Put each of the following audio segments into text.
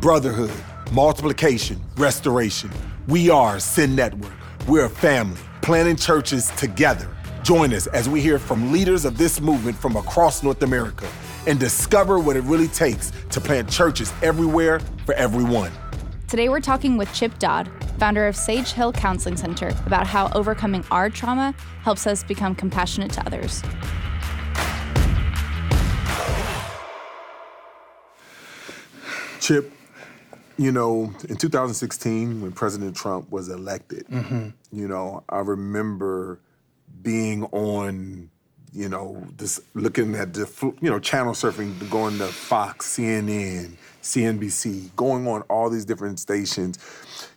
brotherhood, multiplication, restoration. We are Send Network. We're a family, planting churches together. Join us as we hear from leaders of this movement from across North America and discover what it really takes to plant churches everywhere for everyone. Today, we're talking with Chip Dodd, founder of Sage Hill Counseling Center, about how overcoming our trauma helps us become compassionate to others. Chip, you know, in 2016, when President Trump was elected, mm-hmm. you know, I remember being on, you know, this looking at the, you know, channel surfing, going to Fox, CNN, CNBC, going on all these different stations,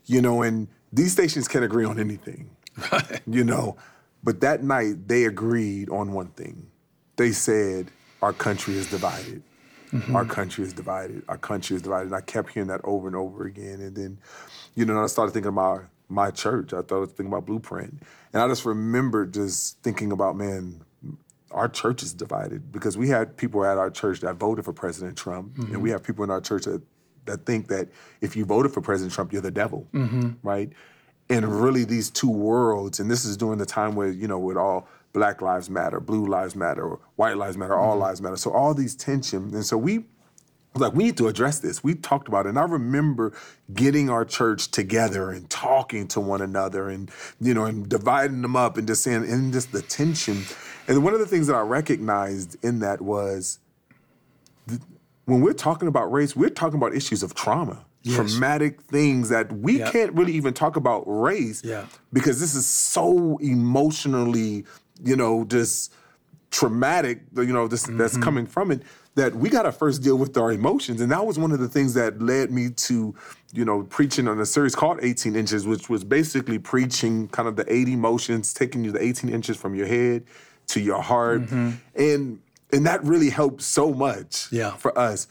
you know, and these stations can't agree on anything, right. you know. But that night, they agreed on one thing. They said, our country is divided. Mm-hmm. Our country is divided. Our country is divided. And I kept hearing that over and over again. And then, you know, I started thinking about my church. I started thinking about Blueprint. And I just remembered just thinking about, man, our church is divided because we had people at our church that voted for President Trump, mm-hmm. and we have people in our church that, that think that if you voted for President Trump, you're the devil, mm-hmm. right? And really, these two worlds, and this is during the time where, you know, with all Black Lives Matter, Blue Lives Matter, White Lives Matter, All mm-hmm. Lives Matter. So all these tension, and so we like we need to address this. We talked about it, and I remember getting our church together and talking to one another, and you know, and dividing them up, and just saying, and just the tension. And one of the things that I recognized in that was, when we're talking about race, we're talking about issues of trauma. Yes. traumatic things that we yep. can't really even talk about race yeah. because this is so emotionally you know, just traumatic, you know, this mm-hmm. that's coming from it, that we got to first deal with our emotions. And that was one of the things that led me to, you know, preaching on a series called 18 Inches, which was basically preaching kind of the eight emotions, taking you the 18 inches from your head to your heart. Mm-hmm. And and that really helped so much yeah. for us.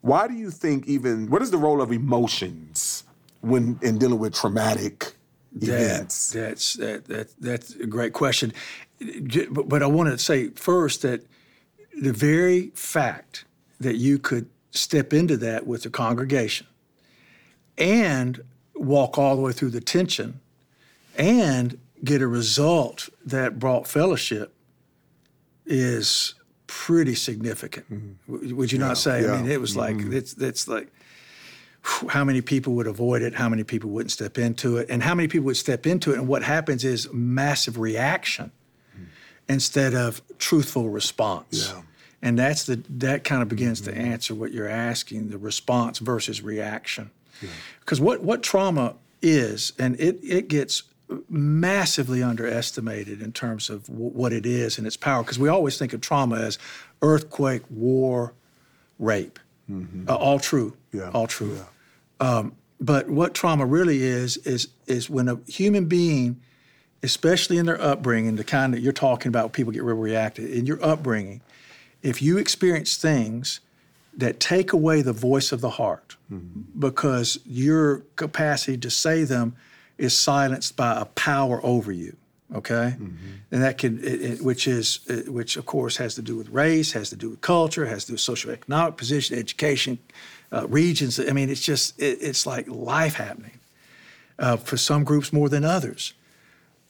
Why do you think even what is the role of emotions when in dealing with traumatic events? That, that's that, that that's a great question. But I want to say first that the very fact that you could step into that with the congregation and walk all the way through the tension and get a result that brought fellowship is pretty significant. Mm-hmm. Would you yeah, not say? Yeah. I mean, it was like mm-hmm. it's it's like how many people would avoid it, how many people wouldn't step into it, and how many people would step into it. And what happens is massive reaction instead of truthful response. Yeah. And that's the that kind of begins mm-hmm. to answer what you're asking, the response versus reaction. Because yeah. what what trauma is, and it it gets massively underestimated in terms of w- what it is and its power. Because we always think of trauma as earthquake, war, rape. Mm-hmm. Uh, all true. Yeah. All true. Yeah. Um, but what trauma really is is is when a human being especially in their upbringing, the kind that you're talking about, people get real reactive, in your upbringing, if you experience things that take away the voice of the heart mm-hmm. because your capacity to say them is silenced by a power over you okay mm-hmm. and that can it, it, which is it, which of course has to do with race has to do with culture has to do with socioeconomic position education uh, regions i mean it's just it's like life happening uh, for some groups more than others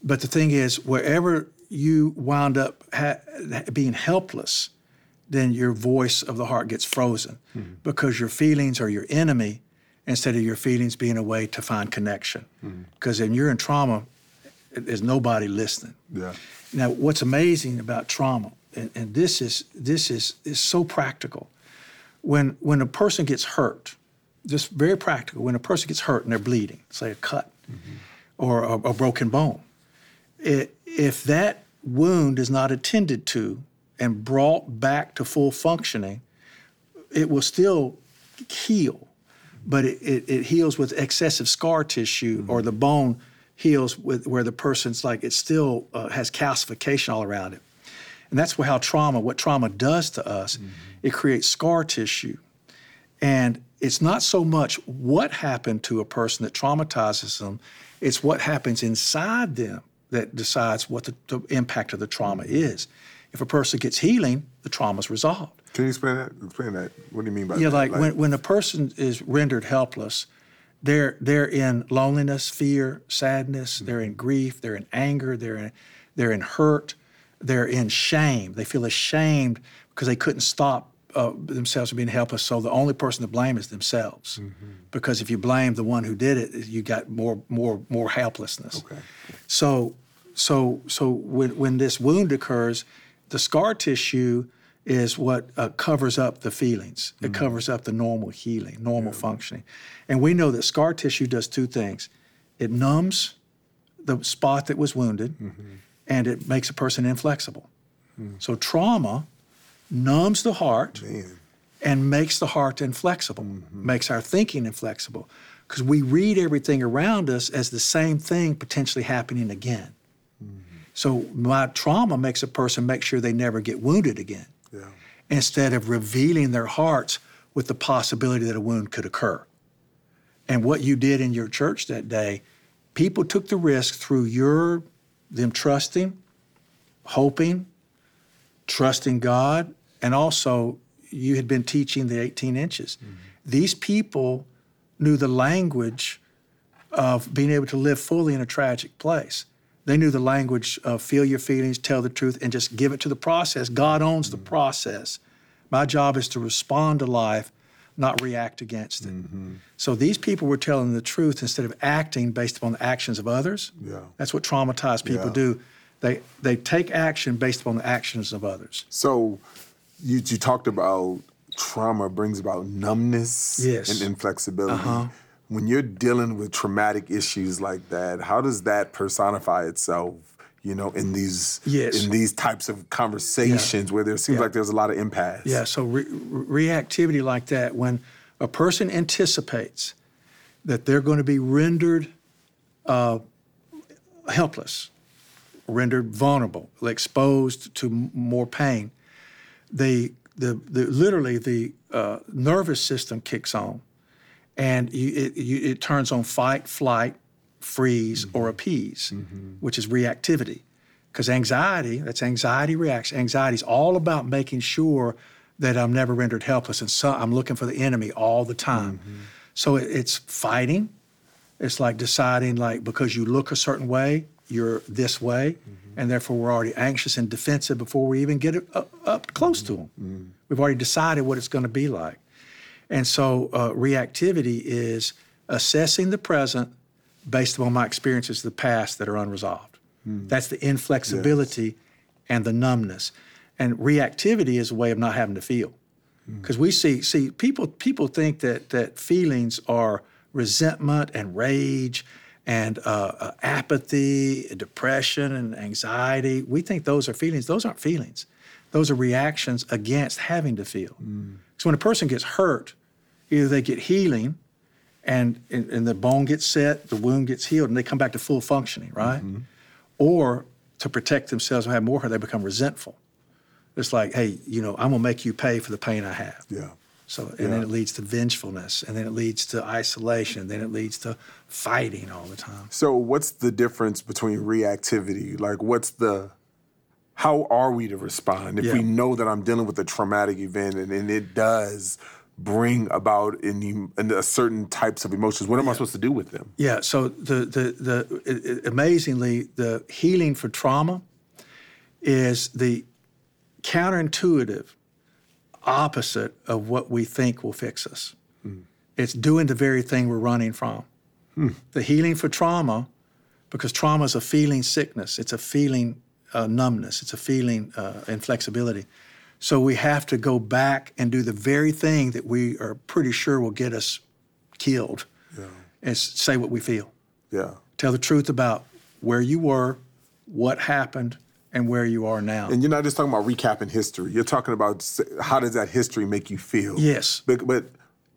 but the thing is, wherever you wound up ha- being helpless, then your voice of the heart gets frozen mm-hmm. because your feelings are your enemy instead of your feelings being a way to find connection. Because mm-hmm. when you're in trauma, there's nobody listening. Yeah. Now, what's amazing about trauma, and, and this is this is is so practical. When when a person gets hurt, just very practical. When a person gets hurt and they're bleeding, say a cut mm-hmm. or a, a broken bone, if that wound is not attended to and brought back to full functioning, it will still heal, but it, it, it heals with excessive scar tissue mm-hmm. or the bone heals with where the person's like it still uh, has calcification all around it. And that's how trauma, what trauma does to us, mm-hmm. it creates scar tissue. And it's not so much what happened to a person that traumatizes them, it's what happens inside them that decides what the, the impact of the trauma is. If a person gets healing, the trauma's resolved. Can you explain that? Explain that. What do you mean by Yeah, that? like, when, when a person is rendered helpless, they're they're in loneliness, fear, sadness. They're in grief. They're in anger. They're in they're in hurt. They're in shame. They feel ashamed because they couldn't stop uh, themselves from being helpless. So the only person to blame is themselves, because if you blame the one who did it, you got more more more helplessness. Okay. So so so when when this wound occurs, the scar tissue is what uh, covers up the feelings. It covers up the normal healing, normal functioning. And we know that scar tissue does two things. It numbs the spot that was wounded and it makes a person inflexible. So trauma numbs the heart Man. and makes the heart inflexible, mm-hmm. makes our thinking inflexible. Because we read everything around us as the same thing potentially happening again. Mm-hmm. So my trauma makes a person make sure they never get wounded again Yeah. instead of revealing their hearts with the possibility that a wound could occur. And what you did in your church that day, people took the risk through your them trusting, hoping, trusting God, and also you had been teaching the 18 inches. Mm-hmm. These people knew the language of being able to live fully in a tragic place. They knew the language of feel your feelings, tell the truth, and just give it to the process. God owns the mm-hmm. process. My job is to respond to life, not react against it. Mm-hmm. So these people were telling the truth instead of acting based upon the actions of others. Yeah. That's what traumatized people Yeah. do. They they take action based upon the actions of others. So you, you talked about trauma brings about numbness Yes. and inflexibility. Uh-huh. When you're dealing with traumatic issues like that, how does that personify itself? You know, in these Yes. in these types of conversations where there seems Yeah. like there's a lot of impasse. Yeah, so re- re- reactivity like that, when a person anticipates that they're going to be rendered uh, helpless, rendered vulnerable, exposed to m- more pain, they the, the literally the uh, nervous system kicks on, and you, it, you, it turns on fight, flight, freeze, or mm-hmm. appease, mm-hmm. which is reactivity. Because anxiety, that's anxiety reaction. Anxiety is all about making sure that I'm never rendered helpless, and so I'm looking for the enemy all the time. Mm-hmm. So it, it's fighting. It's like deciding, like because you look a certain way, you're this way, and therefore we're already anxious and defensive before we even get up, up close to them. We've already decided what it's going to be like. And so uh, reactivity is assessing the present based upon my experiences of the past that are unresolved. That's the inflexibility and the numbness. And reactivity is a way of not having to feel. Because we see see people people think that that feelings are resentment and rage and uh, uh, apathy, depression and anxiety. We think those are feelings. Those aren't feelings. Those are reactions against having to feel. So when a person gets hurt, either they get healing and, and, and the bone gets set, the wound gets healed, and they come back to full functioning, right? Mm-hmm. Or to protect themselves and have more hurt, they become resentful. It's like, hey, you know, I'm gonna make you pay for the pain I have. Yeah. So, and then it leads to vengefulness, and then it leads to isolation, and then it leads to fighting all the time. So what's the difference between reactivity? Like what's the how are we to respond if we know that I'm dealing with a traumatic event and, and it does bring about in, in a certain types of emotions? What am I supposed to do with them? Yeah. So the the the it, it- amazingly the healing for trauma is the counterintuitive opposite of what we think will fix us. It's doing the very thing we're running from. The healing for trauma, because trauma is a feeling sickness. It's a feeling uh, numbness. It's a feeling uh, inflexibility. So we have to go back and do the very thing that we are pretty sure will get us killed, and say what we feel. Yeah. Tell the truth about where you were, what happened, and where you are now. And you're not just talking about recapping history. You're talking about how does that history make you feel? Yes. But, but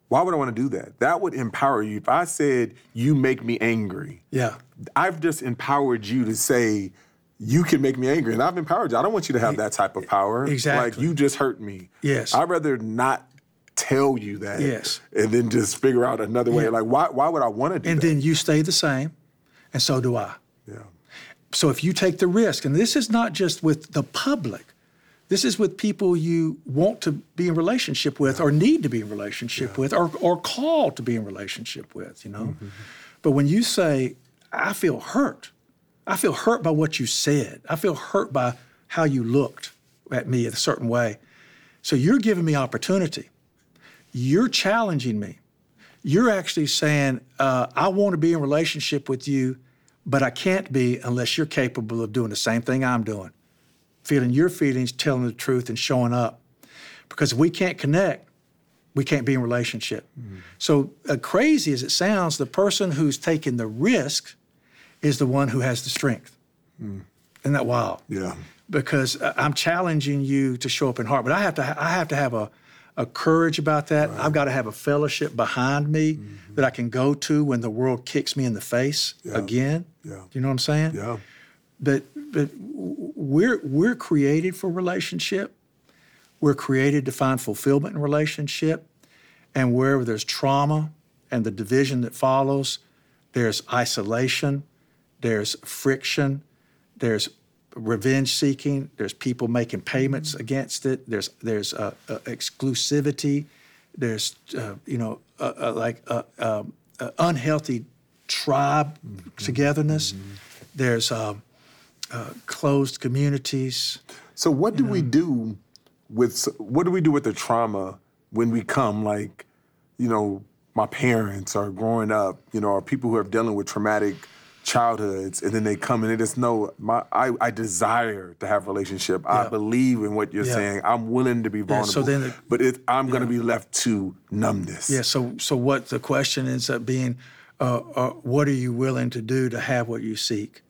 why would I want to do that? That would empower you. If I said, you make me angry, yeah. I've just empowered you to say, you can make me angry. And I've empowered you. I don't want you to have that type of power. Exactly. Like, you just hurt me. Yes. I'd rather not tell you that. Yes. And then just figure out another way. Yeah. Like, why, why would I want to do And that? And then you stay the same, and so do I. yeah. So if you take the risk, and this is not just with the public, This is with people you want to be in relationship with, or need to be in relationship with, or or called to be in relationship with. You know, mm-hmm. but when you say, "I feel hurt," I feel hurt by what you said. I feel hurt by how you looked at me in a certain way. So you're giving me opportunity. You're challenging me. You're actually saying, uh, I want to be in relationship with you, but I can't be unless you're capable of doing the same thing I'm doing, feeling your feelings, telling the truth, and showing up. Because if we can't connect, we can't be in relationship. So, uh, crazy as it sounds, the person who's taking the risk is the one who has the strength. Isn't that wild? Yeah. because uh, I'm challenging you to show up in heart. But I have to ha- I have to have a, a courage about that. I've got to have a fellowship behind me Mm-hmm. that I can go to when the world kicks me in the face again. Yeah. You know what I'm saying? Yeah. But but we're we're created for relationship. We're created to find fulfillment in relationship. And wherever there's trauma and the division that follows, there's isolation, there's friction, there's revenge seeking, there's people making payments against it, there's there's uh, uh, exclusivity, there's uh, you know uh, uh, like uh, um, uh, unhealthy tribe togetherness. There's um, uh, closed communities. So what do we do with what do we do with the trauma when we come like, you know, my parents are growing up, you know, or people who are dealing with traumatic childhoods and then they come and they just know my I, I desire to have relationship. I believe in what you're Yeah. saying. I'm willing to be vulnerable. so then but it, I'm going to be left to numbness. Yeah. So so what the question ends up being, uh, uh, what are you willing to do to have what you seek?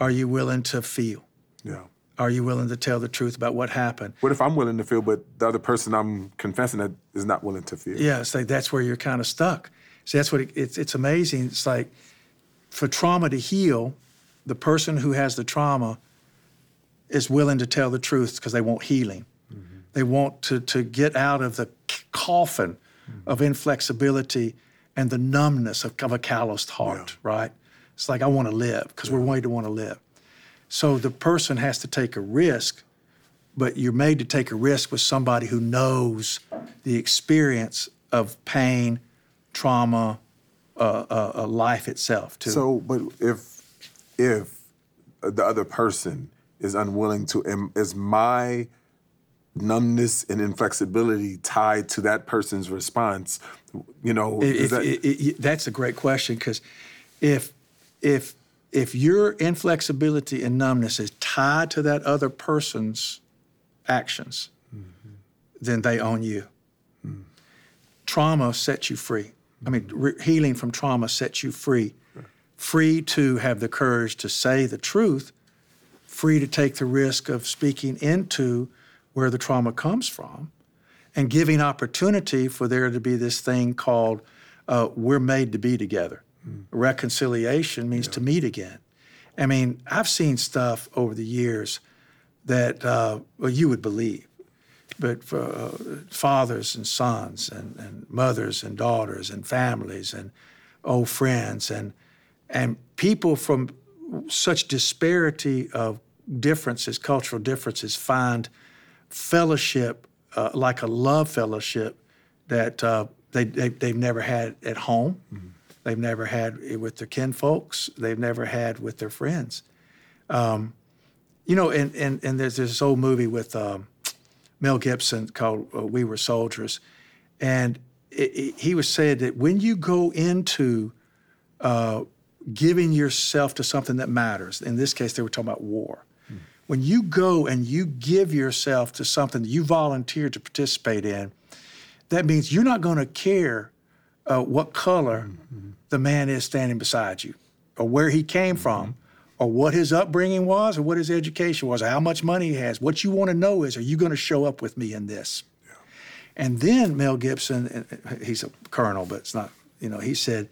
Are you willing to feel? Yeah. Are you willing to tell the truth about what happened? What if I'm willing to feel, but the other person I'm confessing that is not willing to feel? Yeah, it's like that's where you're kind of stuck. See, that's what it, it's. It's amazing. It's like for trauma to heal, the person who has the trauma is willing to tell the truth because they want healing. Mm-hmm. They want to to get out of the coffin mm-hmm. of inflexibility and the numbness of, of a calloused heart. Right? It's like I want to live because we're made to want to live. So the person has to take a risk but you're made to take a risk with somebody who knows the experience of pain, trauma, uh, uh, life itself too. So, but if if the other person is unwilling to, am- is my numbness and inflexibility tied to that person's response? You know, is if, that, it- it- that's a great question because if if if your inflexibility and numbness is tied to that other person's actions, then they own you. Trauma sets you free. I mean, re- healing from trauma sets you free. Free to have the courage to say the truth, free to take the risk of speaking into where the trauma comes from, and giving opportunity for there to be this thing called uh, we're made to be together. Reconciliation means to meet again. I mean, I've seen stuff over the years that uh, well, you would believe, but for uh, fathers and sons and, and mothers and daughters and families and old friends and and people from such disparity of differences, cultural differences, find fellowship uh, like a love fellowship that uh, they, they they've never had at home, they've never had with their kinfolks, they've never had with their friends. Um, you know, and, and and there's this old movie with um, Mel Gibson called uh, We Were Soldiers, and it, it, he was saying that when you go into uh, giving yourself to something that matters, in this case, they were talking about war. When you go and you give yourself to something that you volunteered to participate in, that means you're not going to care uh, what color the man is standing beside you, or where he came from, or what his upbringing was, or what his education was, or how much money he has. What you want to know is, are you going to show up with me in this? And then Mel Gibson, he's a colonel, but it's not, you know, he said,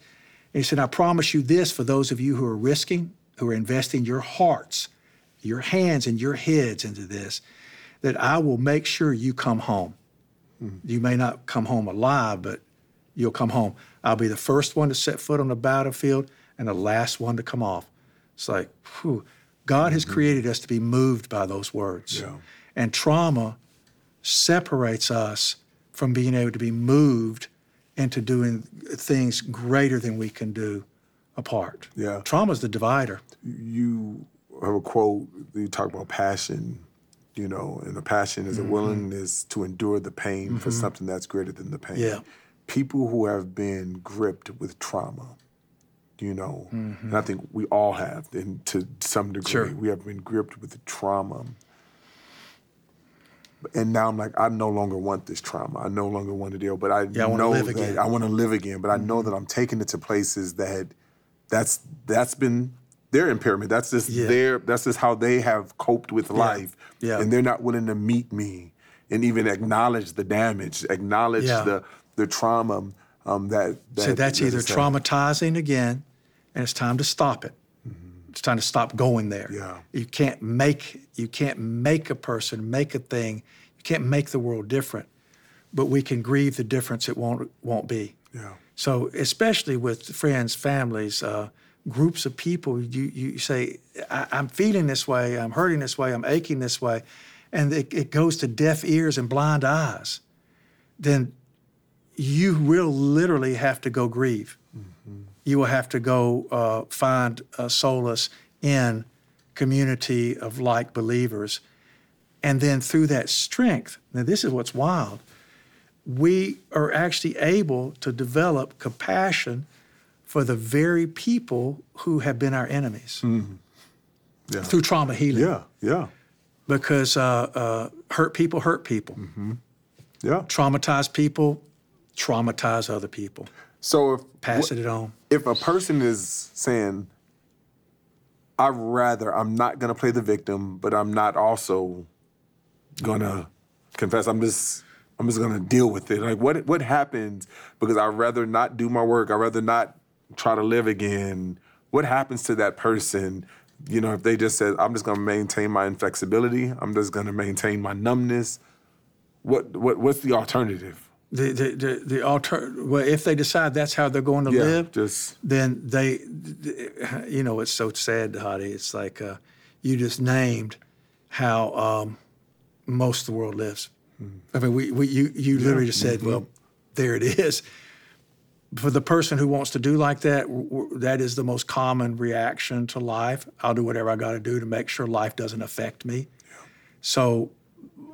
he said, I promise you this for those of you who are risking, who are investing your hearts, your hands, and your heads into this, that I will make sure you come home. Hmm. You may not come home alive, but you'll come home. I'll be the first one to set foot on the battlefield and the last one to come off. It's like, whew, God has mm-hmm. created us to be moved by those words. Yeah. And trauma separates us from being able to be moved into doing things greater than we can do apart. Yeah. Trauma is the divider. You have a quote, you talk about passion, you know, and a passion is a mm-hmm. willingness to endure the pain for mm-hmm. something that's greater than the pain. Yeah. People who have been gripped with trauma, you know, and I think we all have, and to some degree, Sure. we have been gripped with the trauma. And now I'm like, I no longer want this trauma. I no longer want to deal. But I Yeah, I know live that again. I want to live again. But I know that I'm taking it to places that that's that's been their impairment. That's just Yeah. their that's just how they have coped with life. Yeah. And they're not willing to meet me and even acknowledge the damage, acknowledge Yeah. the the trauma um, that, that So that's that either traumatizing again, and it's time to stop it. It's time to stop going there. Yeah. You can't make you can't make a person make a thing. You can't make the world different, but we can grieve the difference it won't won't be. Yeah. So especially with friends, families, uh, groups of people, you you say, I, "I'm feeling this way. I'm hurting this way. I'm aching this way," and it, it goes to deaf ears and blind eyes. Then you will literally have to go grieve. You will have to go uh, find uh, solace in community of like believers. And then through that strength, now this is what's wild, we are actually able to develop compassion for the very people who have been our enemies Yeah. through trauma healing. Yeah. Yeah. Because uh, uh, hurt people hurt people, Yeah. traumatized people traumatize other people, So if pass it on. if a person is saying, I'd rather, I'm not gonna play the victim, but I'm not also gonna confess. I'm just, I'm just gonna deal with it. Like, what, what happens? Because I'd rather not do my work. I'd rather not try to live again. What happens to that person? You know, if they just said, I'm just gonna maintain my inflexibility. I'm just gonna maintain my numbness. What, what, what's the alternative? The the the, the alter well, if they decide that's how they're going to Yeah, live, just then they, you know, it's so sad, Dhati. It's like uh, you just named how um, most of the world lives. I mean, we, we you you literally just said, well, there it is. For the person who wants to do like that, w- w- that is the most common reaction to life. I'll do whatever I got to do to make sure life doesn't affect me. So,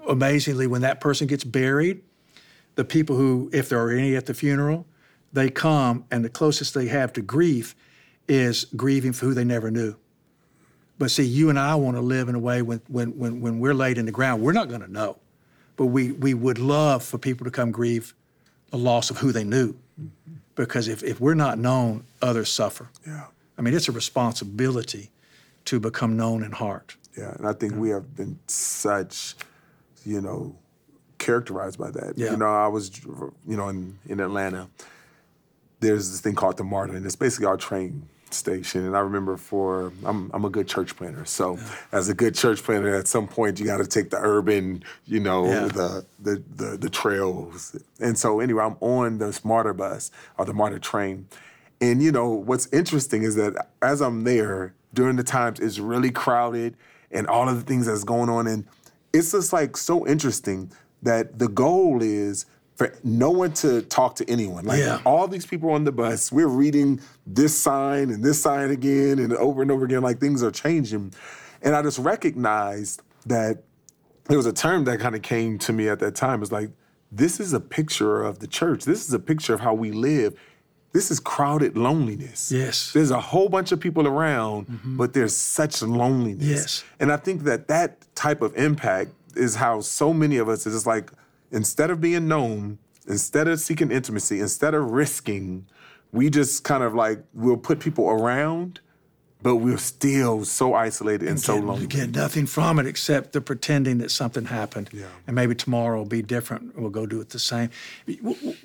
amazingly, when that person gets buried, the people who, if there are any at the funeral, they come and the closest they have to grief is grieving for who they never knew. But see, you and I want to live in a way when, when, when, when we're laid in the ground, we're not going to know. But we, we would love for people to come grieve the loss of who they knew. Because if, if we're not known, others suffer. yeah. I mean, it's a responsibility to become known in heart. Yeah, and I think we have been such, you know, characterized by that. Yeah. You know, I was, you know, in, in Atlanta, there's this thing called the MARTA, and it's basically our train station. And I remember for, I'm, I'm a good church planter. So as a good church planter, at some point you got to take the urban, you know, Yeah. the, the, the, the trails. And so anyway, I'm on this MARTA bus or the MARTA train. And you know, what's interesting is that as I'm there during the times it's really crowded and all of the things that's going on. And it's just like so interesting that the goal is for no one to talk to anyone. Like Yeah. all these people on the bus, we're reading this sign and this sign again and over and over again, like things are changing. And I just recognized that there was a term that kind of came to me at that time. It's like, this is a picture of the church. This is a picture of how we live. This is crowded loneliness. Yes. There's a whole bunch of people around, mm-hmm. but there's such loneliness. Yes. And I think that that type of impact is how so many of us is just like, instead of being known, instead of seeking intimacy, instead of risking, we just kind of like, we'll put people around, but we're still so isolated and, so get, lonely. You get nothing from it except the pretending that something happened. Yeah. And maybe tomorrow will be different. We'll go do it the same.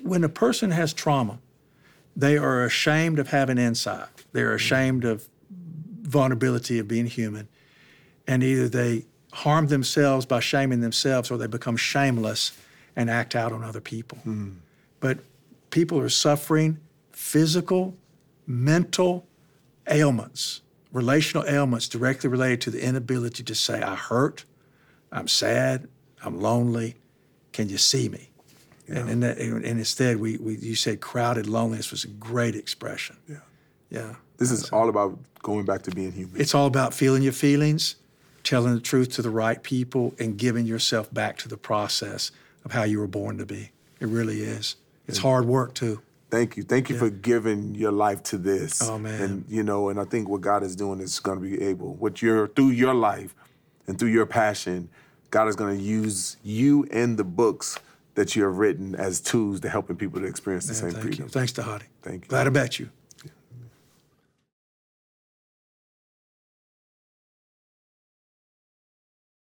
When a person has trauma, they are ashamed of having insight. They're mm. ashamed of vulnerability of being human. And either they harm themselves by shaming themselves or they become shameless and act out on other people. Hmm. But people are suffering physical, mental ailments, relational ailments directly related to the inability to say, I hurt, I'm sad. I'm lonely. Can you see me? And, and, that, and instead, we, we you said crowded loneliness was a great expression. Yeah. Yeah. This is all about going back to being human. It's all about feeling your feelings, telling the truth to the right people, and giving yourself back to the process of how you were born to be. It really is. It's hard work too. Thank you. Thank you for giving your life to this. Oh, man. And you know, and I think what God is doing is going to be able, what you're through your life and through your passion, God is going to use you and the books that you have written as tools to helping people to experience the Man, same thank freedom. you. Thanks to Dhati. Thank you. Glad I met you.